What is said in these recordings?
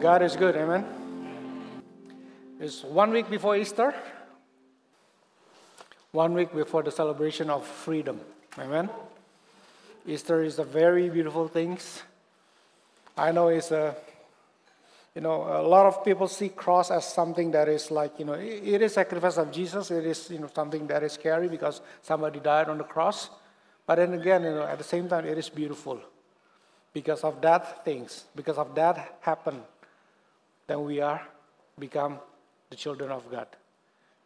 God is good, amen. It's one week before Easter, one week before the celebration of freedom, amen. Easter is a very beautiful thing. I know it's a, you know, a lot of people see cross as something that is like, you know, it is sacrifice of Jesus. It is, you know, something that is scary because somebody died on the cross. But then again, you know, at the same time, it is beautiful because of that things, because of that happen, then we are become the children of God.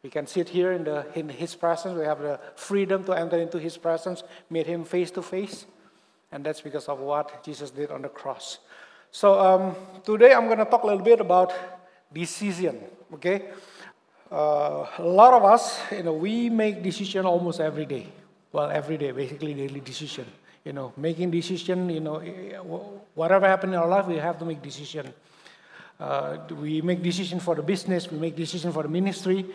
We can sit here in, the, in His presence. We have the freedom to enter into His presence, meet Him face to face. And that's because of what Jesus did on the cross. So um, today I'm going to talk a little bit about decision. Okay, uh, a lot of us, you know, we make decision almost every day. Well, every day, basically daily decision you know, making decision, you know, whatever happened in our life, we have to make decision. Uh, we make decision for the business, we make decision for the ministry.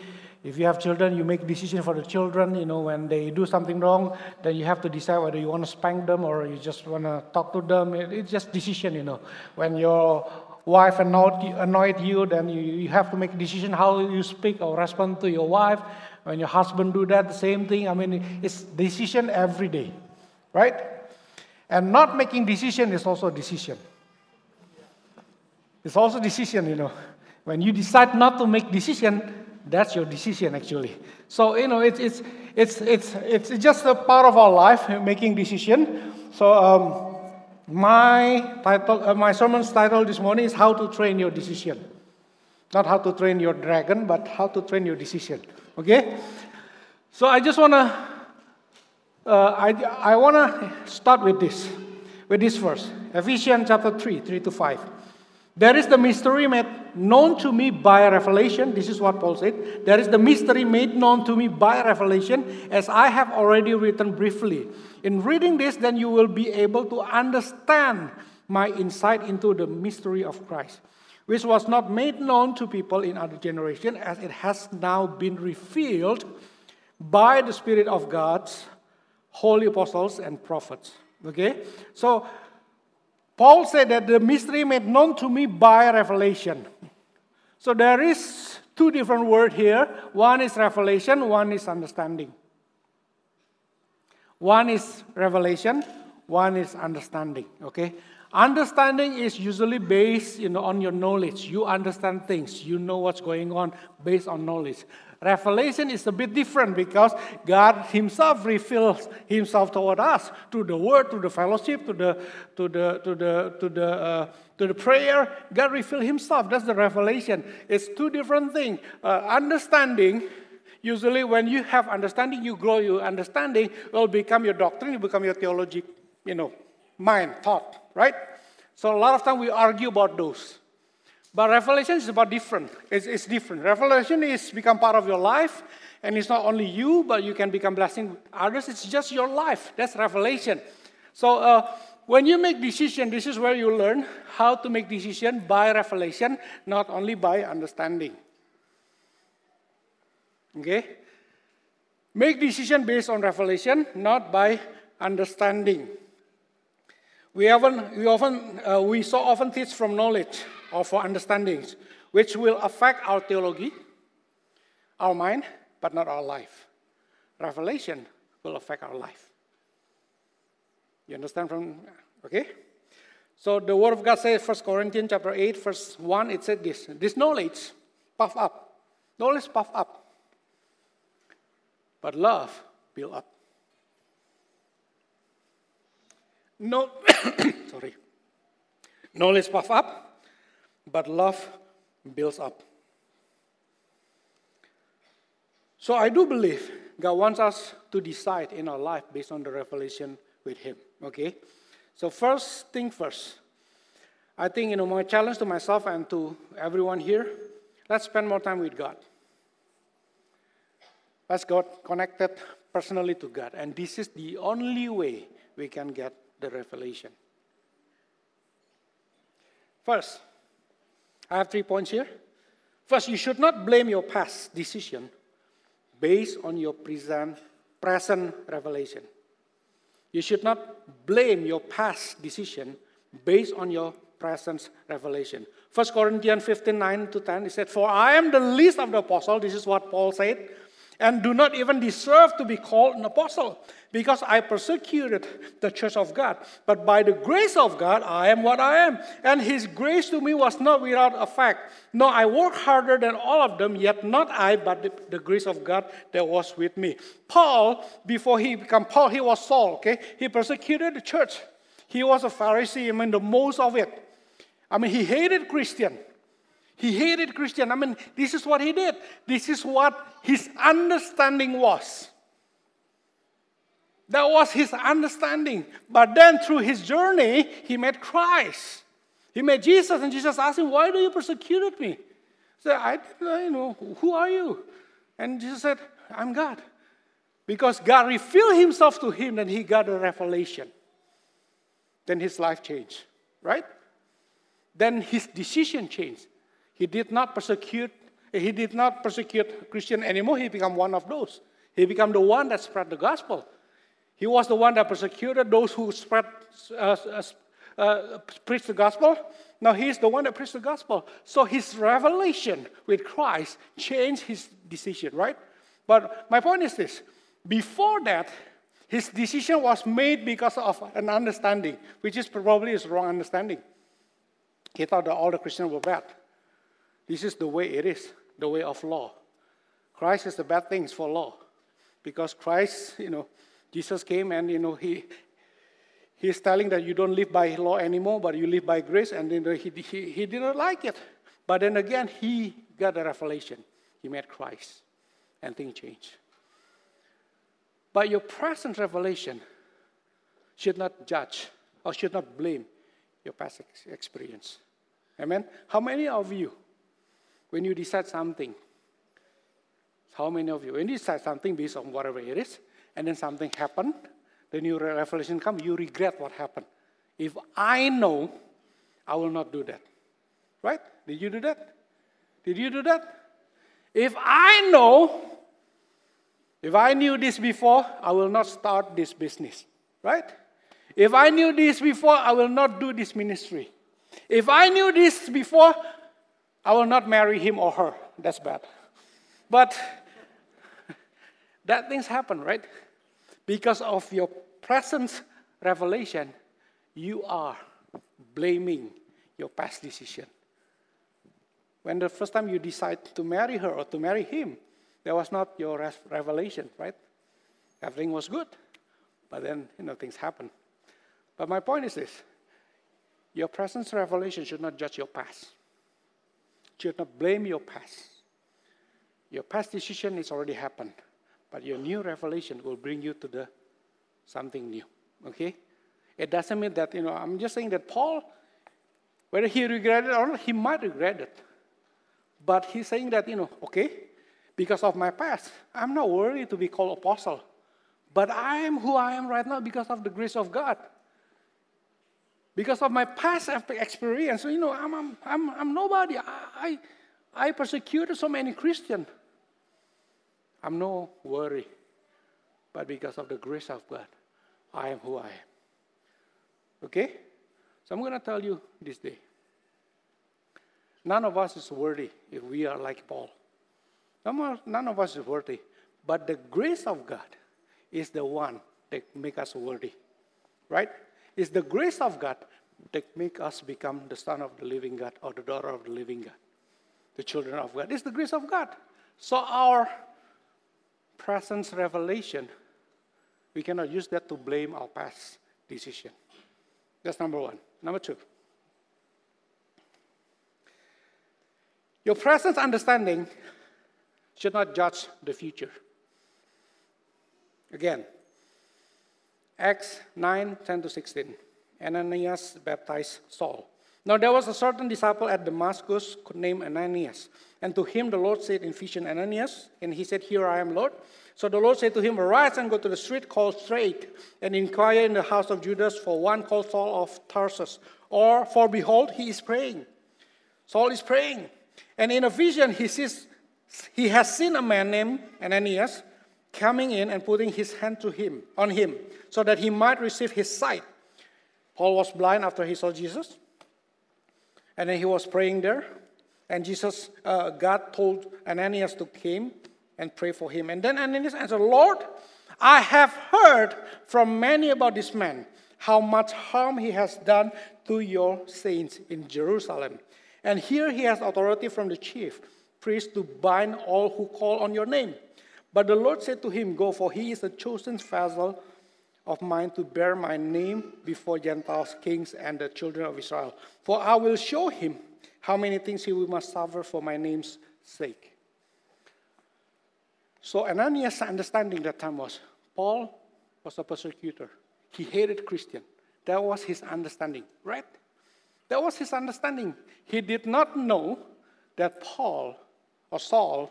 If you have children, you make decision for the children. You know, when they do something wrong, then you have to decide whether you want to spank them or you just want to talk to them. It's just decision, you know. When your wife annoyed, annoyed you, then you, you have to make a decision how you speak or respond to your wife. When your husband do that, the same thing. I mean, it's decision every day, right? And not making decision is also decision. It's also decision, you know. When you decide not to make decision, that's your decision actually. So you know, it's it's it's it's it's just a part of our life making decision. So um, my title, uh, my sermon's title this morning is how to train your decision. Not how to train your dragon, but how to train your decision. Okay. So I just wanna uh, I, I want to start with this, with this verse, Ephesians chapter 3, 3 to 5. There is the mystery made known to me by revelation. This is what Paul said. There is the mystery made known to me by revelation, as I have already written briefly. In reading this, then you will be able to understand my insight into the mystery of Christ, which was not made known to people in other generation, as it has now been revealed by the Spirit of God's holy apostles and prophets. Okay? So, Paul said that the mystery made known to me by revelation. So, there is two different words here one is revelation, one is understanding. One is revelation, one is understanding. Okay? Understanding is usually based you know, on your knowledge. You understand things, you know what's going on based on knowledge. Revelation is a bit different because God Himself reveals Himself toward us through the Word, through the fellowship, to the to the to the to the uh, to the prayer. God reveals Himself. That's the revelation. It's two different things. Uh, understanding. Usually, when you have understanding, you grow your understanding. Will become your doctrine. You become your theology. You know, mind, thought. Right. So a lot of time we argue about those. But revelation is about different. It's, it's different. Revelation is become part of your life, and it's not only you, but you can become blessing others. It's just your life. That's revelation. So uh, when you make decision, this is where you learn how to make decision by revelation, not only by understanding. Okay? Make decision based on revelation, not by understanding. We often, we often, uh, we so often teach from knowledge or for understandings, which will affect our theology, our mind, but not our life. Revelation will affect our life. You understand from, okay? So the word of God says, 1 Corinthians chapter 8, verse 1, it said this, this knowledge puff up. Knowledge puff up. But love build up. No, sorry. Knowledge puff up, but love builds up. So I do believe God wants us to decide in our life based on the revelation with Him. Okay? So, first thing first, I think, you know, my challenge to myself and to everyone here let's spend more time with God. Let's get connected personally to God. And this is the only way we can get the revelation. First, I have three points here. First, you should not blame your past decision based on your present, present revelation. You should not blame your past decision based on your present revelation. 1 Corinthians 15 9 to 10, he said, For I am the least of the apostles. this is what Paul said, and do not even deserve to be called an apostle, because I persecuted the church of God. But by the grace of God, I am what I am. And his grace to me was not without effect. No, I worked harder than all of them, yet not I, but the, the grace of God that was with me. Paul, before he became Paul, he was Saul, okay? He persecuted the church. He was a Pharisee, I mean, the most of it. I mean, he hated Christian. He hated Christian. I mean, this is what he did. This is what his understanding was. That was his understanding. But then through his journey, he met Christ. He met Jesus, and Jesus asked him, Why do you persecute me? He said, I you know, who are you? And Jesus said, I'm God. Because God revealed himself to him, and he got a revelation. Then his life changed, right? Then his decision changed. He did not persecute, he did not persecute Christian anymore. He became one of those. He became the one that spread the gospel. He was the one that persecuted those who spread, uh, uh, uh, preached the gospel. Now he's the one that preached the gospel. So his revelation with Christ changed his decision, right? But my point is this before that, his decision was made because of an understanding, which is probably his wrong understanding. He thought that all the Christians were bad. This is the way it is, the way of law. Christ is the bad things for law. Because Christ, you know, Jesus came and, you know, he, he's telling that you don't live by law anymore, but you live by grace. And then he, he, he didn't like it. But then again, he got a revelation. He met Christ, and things changed. But your present revelation should not judge or should not blame your past experience. Amen? How many of you, when you decide something, how many of you, when you decide something based on whatever it is, and then something happened, the new revelation comes, you regret what happened. If I know, I will not do that. Right? Did you do that? Did you do that? If I know, if I knew this before, I will not start this business. Right? If I knew this before, I will not do this ministry. If I knew this before, I will not marry him or her. That's bad. But that things happen, right? Because of your present revelation, you are blaming your past decision. When the first time you decide to marry her or to marry him, that was not your revelation, right? Everything was good. But then, you know, things happen. But my point is this your present revelation should not judge your past, should not blame your past. Your past decision is already happened. But your new revelation will bring you to the something new. Okay? It doesn't mean that, you know, I'm just saying that Paul, whether he regretted or not, he might regret it. But he's saying that, you know, okay, because of my past, I'm not worthy to be called apostle. But I am who I am right now because of the grace of God. Because of my past experience, you know, I'm, I'm, I'm, I'm nobody. I, I, persecuted so many Christians. I'm no worry. But because of the grace of God, I am who I am. Okay? So I'm going to tell you this day. None of us is worthy if we are like Paul. None of us is worthy. But the grace of God is the one that make us worthy. Right? It's the grace of God that make us become the son of the living God or the daughter of the living God. The children of God. It's the grace of God. So our present revelation, we cannot use that to blame our past decision. That's number one. Number two, your present understanding should not judge the future. Again, Acts 9 10 to 16. Ananias baptized Saul. Now there was a certain disciple at Damascus named Ananias. And to him the Lord said in vision, Ananias, and he said, Here I am, Lord. So the Lord said to him, Arise and go to the street called Straight, and inquire in the house of Judas for one called Saul of Tarsus. Or, for behold, he is praying. Saul is praying. And in a vision, he sees he has seen a man named Ananias coming in and putting his hand to him on him so that he might receive his sight. Paul was blind after he saw Jesus. And then he was praying there. And Jesus, uh, God told Ananias to come and pray for him. And then Ananias answered, Lord, I have heard from many about this man, how much harm he has done to your saints in Jerusalem. And here he has authority from the chief priest to bind all who call on your name. But the Lord said to him, Go, for he is a chosen vessel of mine to bear my name before Gentiles, kings, and the children of Israel. For I will show him how many things he will must suffer for my name's sake. So Ananias' understanding that time was Paul was a persecutor. He hated Christian. That was his understanding, right? That was his understanding. He did not know that Paul or Saul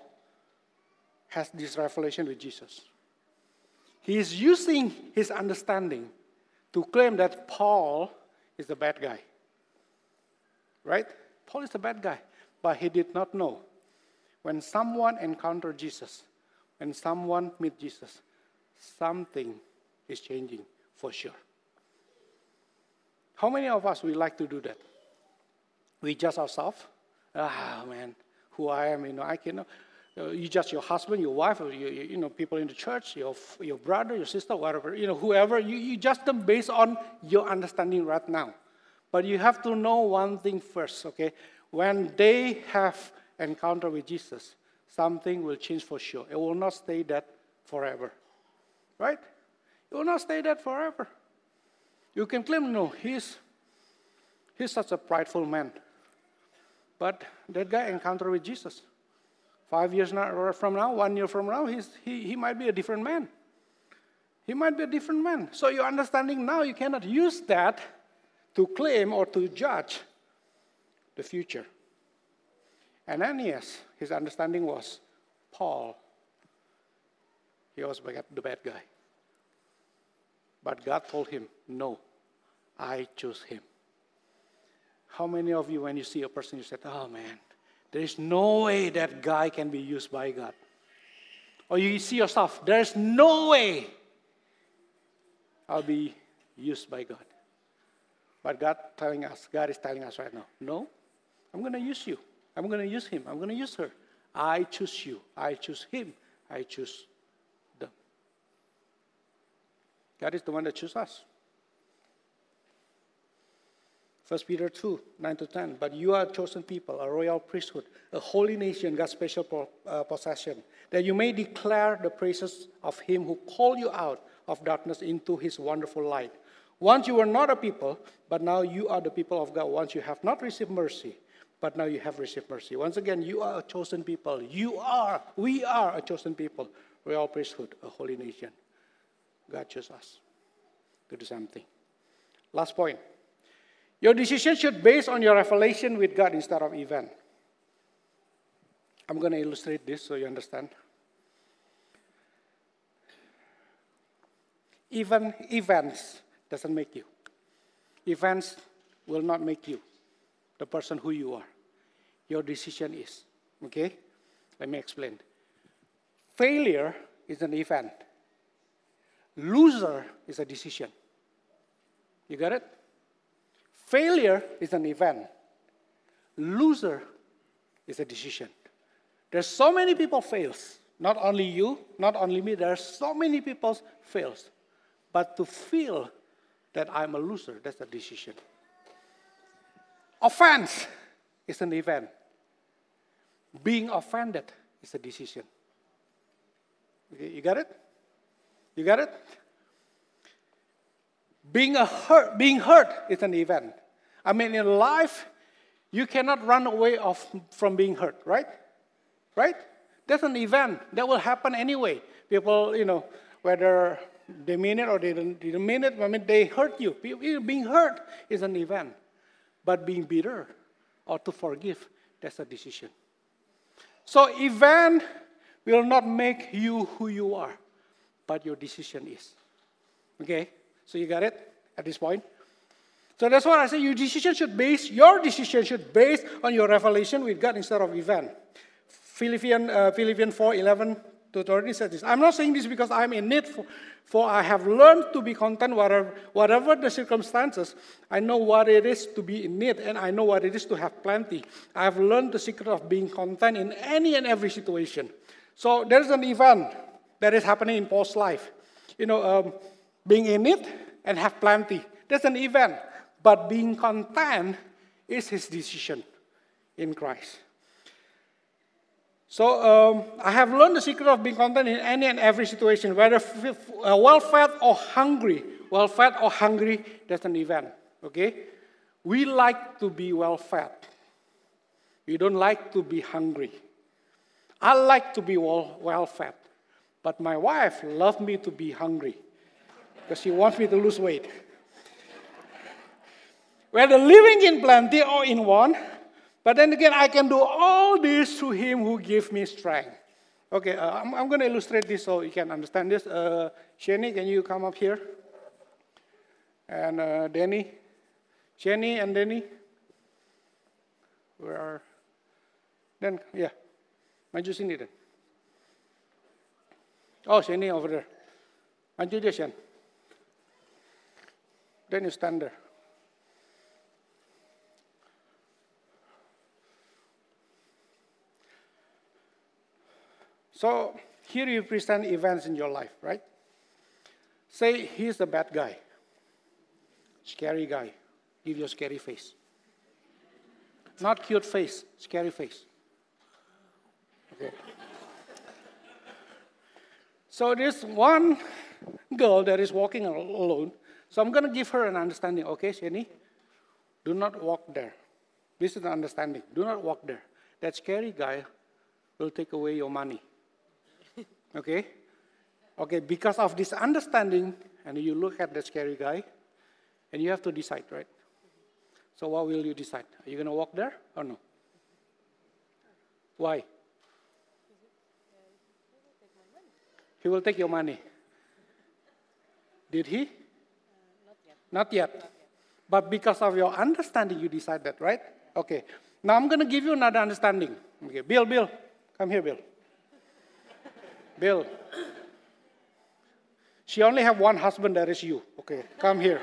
has this revelation with Jesus. He is using his understanding to claim that Paul is the bad guy. Right? Paul is the bad guy. But he did not know. When someone encountered Jesus, when someone meet Jesus, something is changing for sure. How many of us would like to do that? We judge ourselves. Ah, man, who I am, you know, I cannot. Uh, you just your husband, your wife, or you, you know, people in the church, your, your brother, your sister, whatever, you know, whoever. You, you judge them based on your understanding right now. But you have to know one thing first, okay? When they have encounter with Jesus, something will change for sure. It will not stay that forever. Right? It will not stay that forever. You can claim, no, he's, he's such a prideful man. But that guy encountered with Jesus. Five years from now, one year from now, he's, he, he might be a different man. He might be a different man. So your understanding now, you cannot use that to claim or to judge the future. Ananias, his understanding was Paul. He was the bad guy. But God told him, No, I choose him. How many of you, when you see a person, you said, Oh man, there is no way that guy can be used by God? Or you see yourself, there's no way I'll be used by God. But God telling us, God is telling us right now, no, I'm to use you. I'm to use him. I'm to use her. I choose you. I choose him. I choose them. God is the one that chooses us. 1 Peter 2, 9 to 10. But you are a chosen people, a royal priesthood, a holy nation, God's special uh, possession, that you may declare the praises of him who called you out of darkness into his wonderful light. Once you were not a people, but now you are the people of God. Once you have not received mercy, but now you have received mercy. Once again, you are a chosen people. You are, we are a chosen people, royal priesthood, a holy nation. God chose us to do something. Last point. Your decision should base on your revelation with God instead of event. I'm going to illustrate this so you understand. Even events doesn't make you. Events will not make you the person who you are. Your decision is. Okay? Let me explain. Failure is an event. Loser is a decision. You got it? Failure is an event. Loser is a decision. There's so many people fails. Not only you, not only me, there are so many people fails. But to feel that I'm a loser, that's a decision. Offense is an event. Being offended is a decision. You got it? You got it? Being, a hurt, being hurt is an event. I mean, in life, you cannot run away from being hurt, right? Right? That's an event that will happen anyway. People, you know, whether they mean it or they didn't, didn't mean it, I mean, they hurt you. Being hurt is an event. But being bitter or to forgive, that's a decision. So, event will not make you who you are, but your decision is. Okay? So you got it at this point? So that's why I say your decision should base, your decision should base on your revelation with God instead of event. Philippians, uh, Philippians 4, 11 2.30 says this. I'm not saying this because I'm in need for, for I have learned to be content whatever, whatever the circumstances. I know what it is to be in need and I know what it is to have plenty. I have learned the secret of being content in any and every situation. So there's an event that is happening in Paul's life. You know, um, being in it and have plenty. That's an event. But being content is his decision in Christ. So um, I have learned the secret of being content in any and every situation, whether uh, well fed or hungry. Well fed or hungry, that's an event. Okay? We like to be well fed. We don't like to be hungry. I like to be well, well fed. But my wife loves me to be hungry because she wants me to lose weight. Whether living in plenty or in want, but then again, I can do all this through Him who gives me strength. Okay, uh, I'm, I'm going to illustrate this so you can understand this. Uh, Shani, can you come up here? And uh, Danny? Shani and Danny? Where are? Then, yeah. Maju sini then. Oh, Shani over there. Maju dia. Then you stand there. So here you present events in your life, right? Say he's the bad guy, scary guy. Give your scary face. Not cute face, scary face. Okay. So there's one girl that is walking alone. So I'm going to give her an understanding. Okay, Shani? Do not walk there. This is the understanding. Do not walk there. That scary guy will take away your money. Okay? Okay, because of this understanding, and you look at the scary guy, and you have to decide, right? So what will you decide? Are you going to walk there or no? Why? He will take your money. Did he? Not yet. Not yet. But because of your understanding, you decide that, right? Okay. Now I'm going to give you another understanding. Okay, Bill, Bill, come here, Bill. Bill. She only have one husband, that is you. Okay, come here.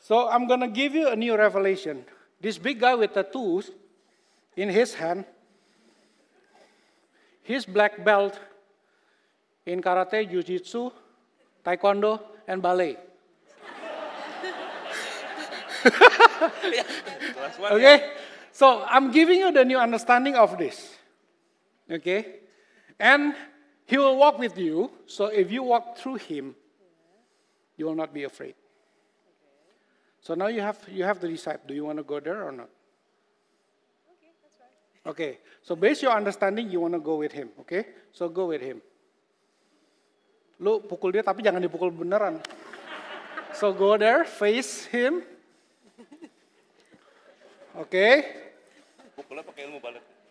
So I'm going to give you a new revelation. This big guy with tattoos in his hand, his black belt in karate, jiu-jitsu, taekwondo, and ballet. okay? So I'm giving you the new understanding of this. Okay? And he will walk with you. So if you walk through him, you will not be afraid. So now you have you have to decide do you want to go there or not? Okay. So based your understanding you want to go with him, okay? So go with him. Lu pukul dia tapi jangan dipukul beneran. So go there, face him, Oke. Okay? Pukulnya pakai ilmu.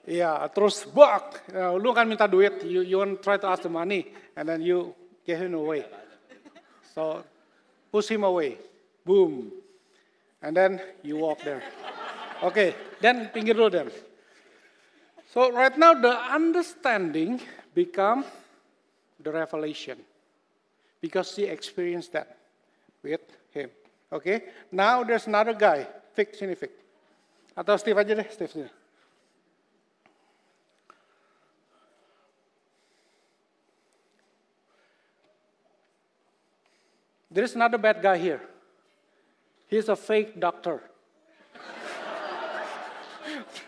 Iya, terus bak, uh, lu kan minta duit, you, you want try to ask the money, and then you give him away. So, push him away, boom, and then you walk there. Oke, okay, then pinggir dulu then. So right now the understanding become the revelation, because she experienced that with him. Okay, now there's another guy, Fix sini Fix. Deh, Steve sini. There is another bad guy here. He's a fake doctor.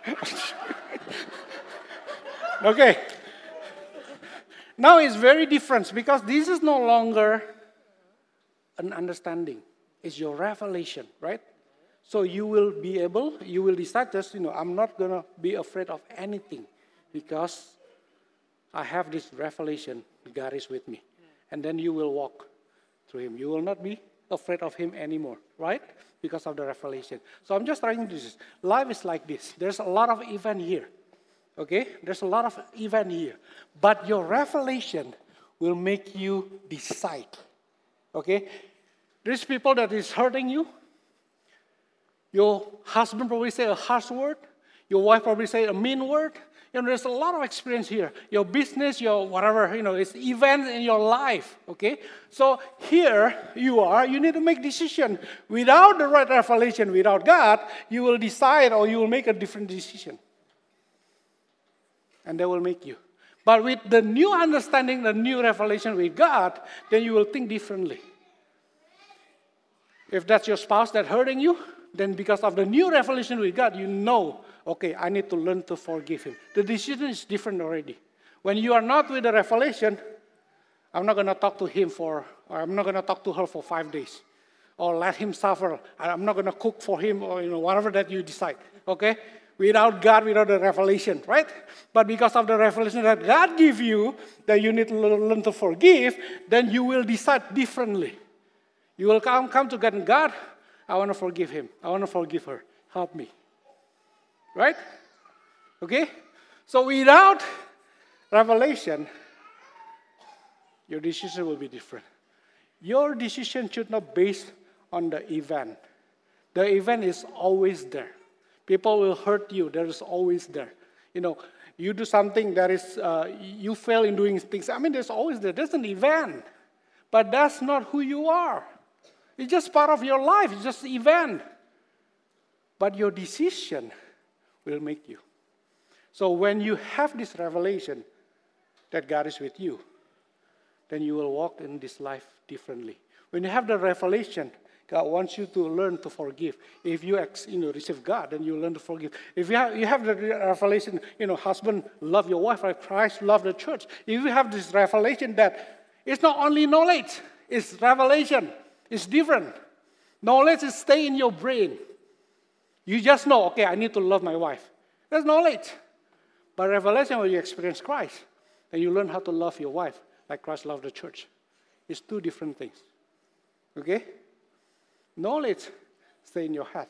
okay. Now it's very different because this is no longer an understanding. It's your revelation, right? So you will be able, you will decide just, you know, I'm not going to be afraid of anything because I have this revelation, God is with me. And then you will walk through Him. You will not be afraid of Him anymore, right? Because of the revelation. So I'm just trying to do this. Life is like this. There's a lot of event here. Okay? There's a lot of event here. But your revelation will make you decide. Okay? There's people that is hurting you. Your husband probably say a harsh word. Your wife probably say a mean word. You know, there's a lot of experience here. Your business, your whatever, you know, it's events in your life. Okay? So here you are, you need to make decision. Without the right revelation, without God, you will decide or you will make a different decision. And they will make you. But with the new understanding, the new revelation with God, then you will think differently. If that's your spouse that's hurting you, then because of the new revelation with God, you know, okay, I need to learn to forgive him. The decision is different already. When you are not with the revelation, I'm not going to talk to him for, or I'm not going to talk to her for five days, or let him suffer. I'm not going to cook for him, or you know, whatever that you decide. Okay, without God, without the revelation, right? But because of the revelation that God give you, that you need to learn to forgive, then you will decide differently. You will come, come to God and God, I want to forgive him. I want to forgive her. Help me. Right? Okay? So without revelation, your decision will be different. Your decision should not be based on the event. The event is always there. People will hurt you. There is always there. You know, you do something that is, uh, you fail in doing things. I mean, there's always there. There's an event. But that's not who you are. It's just part of your life, it's just an event. But your decision will make you. So when you have this revelation that God is with you, then you will walk in this life differently. When you have the revelation, God wants you to learn to forgive. If you, you know, receive God, then you learn to forgive. If you have, you have the revelation, you know, husband, love your wife like Christ love the church. If you have this revelation that it's not only knowledge, it's revelation. It's different. Knowledge is stay in your brain. You just know, okay, I need to love my wife. That's knowledge. But revelation, when you experience Christ, then you learn how to love your wife like Christ loved the church. It's two different things. Okay? Knowledge stay in your head,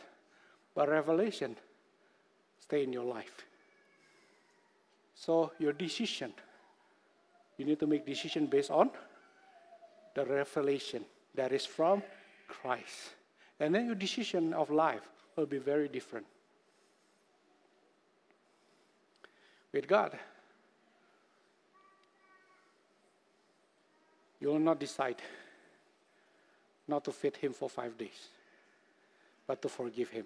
but revelation stay in your life. So your decision, you need to make decision based on the revelation that is from Christ. And then your decision of life will be very different. With God, you will not decide not to feed him for five days, but to forgive him.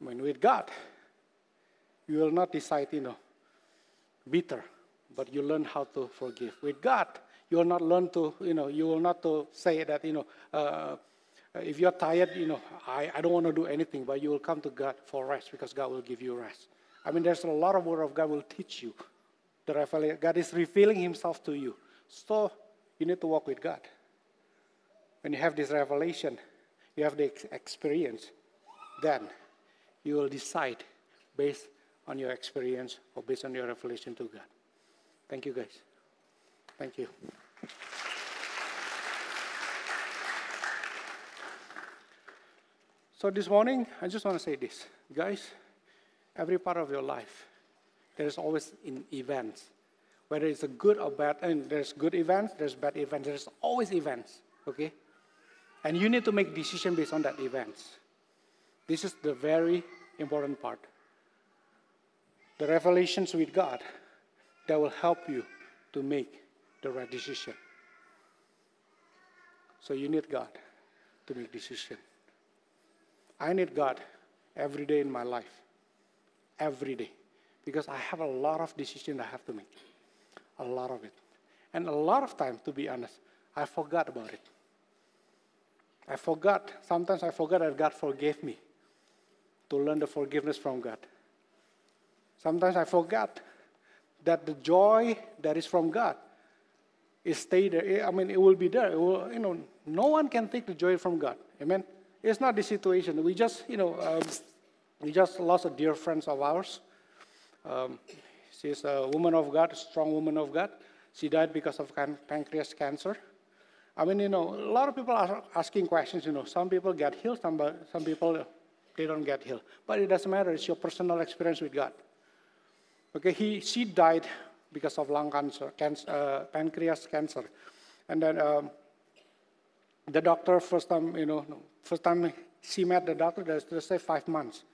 When with God, you will not decide, you know, bitter, but you learn how to forgive. With God, you will not learn to, you know, you will not to say that, you know, uh, if you're tired, you know, I, I don't want to do anything, but you will come to God for rest because God will give you rest. I mean, there's a lot of word of God will teach you. The revelation, God is revealing himself to you. So you need to walk with God. When you have this revelation, you have the experience, then you will decide based on your experience or based on your revelation to God. Thank you, guys. Thank you. So this morning, I just want to say this. Guys, every part of your life, there is always in events. Whether it's a good or bad, and there's good events, there's bad events, there's always events, okay? And you need to make decision based on that events. This is the very important part. The revelations with God that will help you to make the right decision. So you need God to make decision. I need God every day in my life. Every day. Because I have a lot of decisions I have to make. A lot of it. And a lot of time, to be honest, I forgot about it. I forgot. Sometimes I forgot that God forgave me to learn the forgiveness from God. Sometimes I forgot that the joy that is from God is stay there. I mean, it will be there. Will, you know, no one can take the joy from God. Amen. It's not the situation. We just, you know, um, we just lost a dear friend of ours. Um, she's a woman of God, a strong woman of God. She died because of pancreas cancer. I mean, you know, a lot of people are asking questions. You know, some people get healed, some, some people they don't get healed. But it doesn't matter. It's your personal experience with God. Okay, he, she died because of lung cancer, cancer uh, pancreas cancer. And then um, The doctor, first time, you know, first time she met the doctor, they say five months,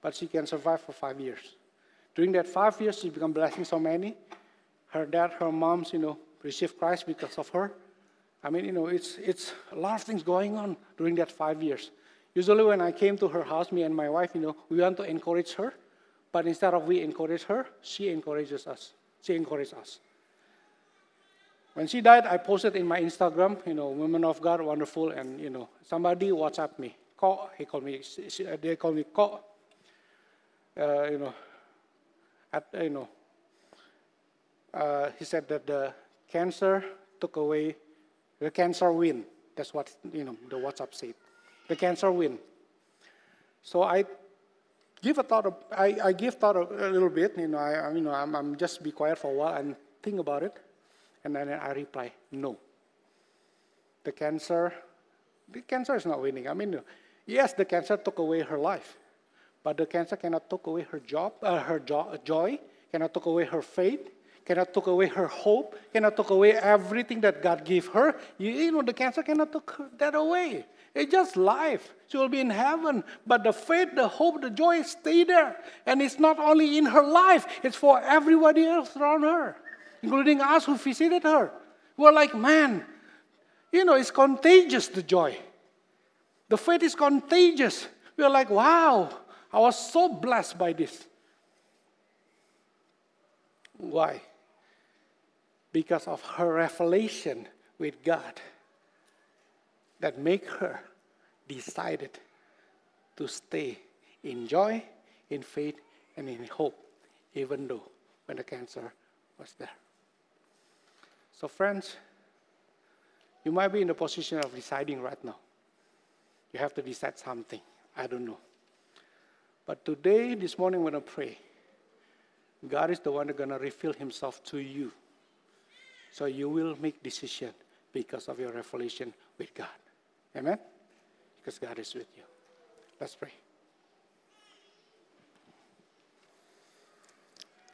but she can survive for five years. During that five years, she become blessing so many. Her dad, her moms, you know, received Christ because of her. I mean, you know, it's, it's a lot of things going on during that five years. Usually when I came to her house, me and my wife, you know, we want to encourage her. But instead of we encourage her, she encourages us. She encouraged us. When she died, I posted in my Instagram, you know, women of God, wonderful, and you know, somebody WhatsApp me. Ko, he called me. They call me Ko. Uh, you know, at, you know, uh, he said that the cancer took away, the cancer win. That's what you know the WhatsApp said. The cancer win. So I give a thought. Of, I, I give thought a, a little bit. You know, I, you know, I'm, I'm just be quiet for a while and think about it, and then I reply, no. The cancer, the cancer is not winning. I mean, yes, the cancer took away her life, but the cancer cannot take away her job, uh, her jo- joy, cannot take away her faith, cannot take away her hope, cannot take away everything that God gave her. You, you know, the cancer cannot take that away. It's just life. She will be in heaven. But the faith, the hope, the joy stay there. And it's not only in her life, it's for everybody else around her, including us who visited her. We're like, man, you know, it's contagious, the joy. The faith is contagious. We're like, wow, I was so blessed by this. Why? Because of her revelation with God that make her decided to stay in joy, in faith, and in hope, even though when the cancer was there. So, friends, you might be in the position of deciding right now. You have to decide something. I don't know. But today, this morning, when I pray, God is the one that's going to reveal Himself to you. So you will make decision because of your revelation with God. Amen? Because God is with you. Let's pray.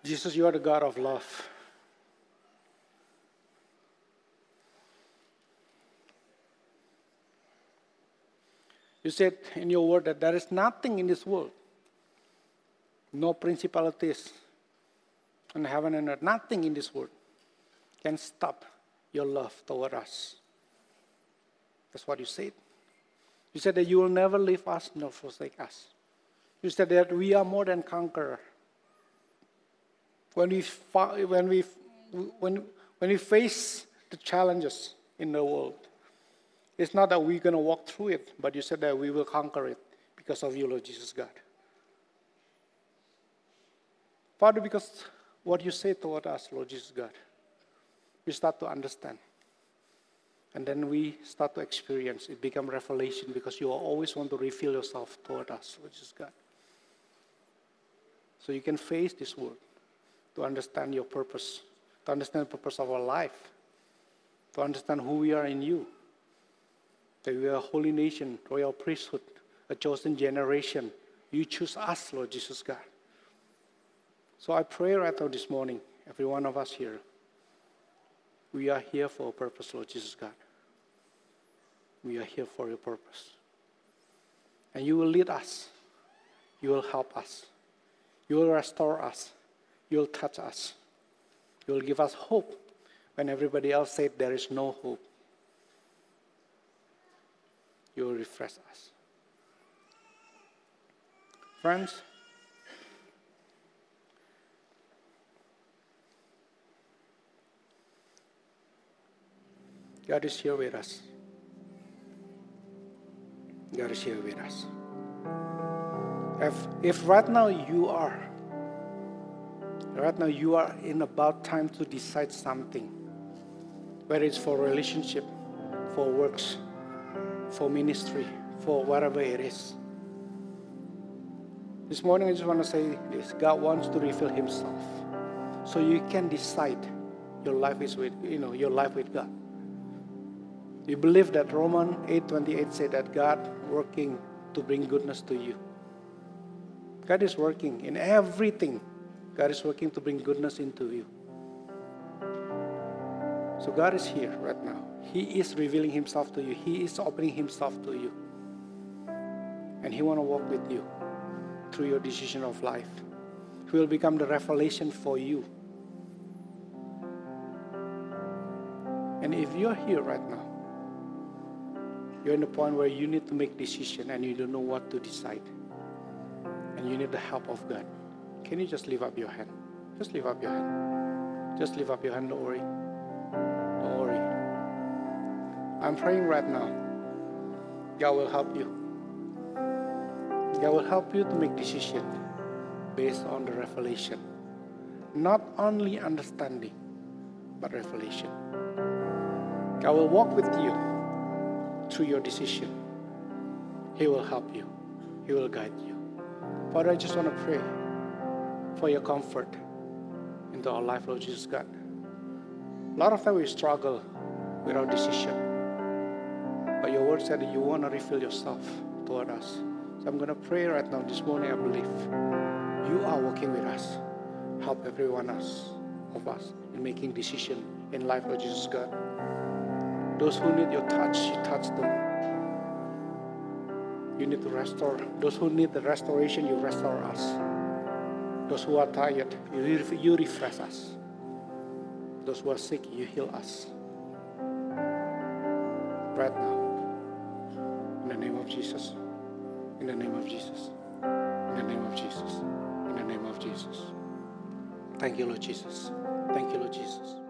Jesus, you are the God of love. You said in your word that there is nothing in this world, no principalities in heaven and earth, nothing in this world can stop your love toward us. That's what you said. You said that you will never leave us nor forsake us. You said that we are more than conqueror. When we, when we, when, when we face the challenges in the world, it's not that we're going to walk through it, but you said that we will conquer it because of you, Lord Jesus God. Father, because what you say toward us, Lord Jesus God, we start to understand. And then we start to experience. It become revelation because you always want to reveal yourself toward us, which is God. So you can face this world to understand your purpose, to understand the purpose of our life, to understand who we are in you. That we are a holy nation, royal priesthood, a chosen generation. You choose us, Lord Jesus God. So I pray right now this morning, every one of us here, we are here for a purpose, Lord Jesus God. We are here for your purpose. And you will lead us. You will help us. You will restore us. You will touch us. You will give us hope when everybody else said there is no hope. You will refresh us. Friends, God is here with us. God is here with us. If, if right now you are, right now you are in about time to decide something, whether it's for relationship, for works, for ministry, for whatever it is. This morning I just want to say this God wants to reveal Himself. So you can decide your life is with you know your life with God. We believe that Romans 8:28 said that God working to bring goodness to you. God is working in everything. God is working to bring goodness into you. So God is here right now. He is revealing Himself to you. He is opening Himself to you. And He want to walk with you through your decision of life. He will become the revelation for you. And if you're here right now, you're in the point where you need to make decision and you don't know what to decide. And you need the help of God. Can you just lift up your hand? Just lift up your hand. Just lift up your hand, don't worry. Don't worry. I'm praying right now. God will help you. God will help you to make decision based on the revelation. Not only understanding, but revelation. God will walk with you through your decision. He will help you. He will guide you. Father, I just want to pray for your comfort into our life, Lord Jesus God. A lot of time we struggle with our decision. But your word said that you want to reveal yourself toward us. So I'm going to pray right now this morning. I believe you are working with us. Help every one of us in making decision in life, Lord Jesus God. Those who need your touch, you touch them. You need to restore. Those who need the restoration, you restore us. Those who are tired, you, you refresh us. Those who are sick, you heal us. Right now. In the name of Jesus. In the name of Jesus. In the name of Jesus. In the name of Jesus. Thank you, Lord Jesus. Thank you, Lord Jesus.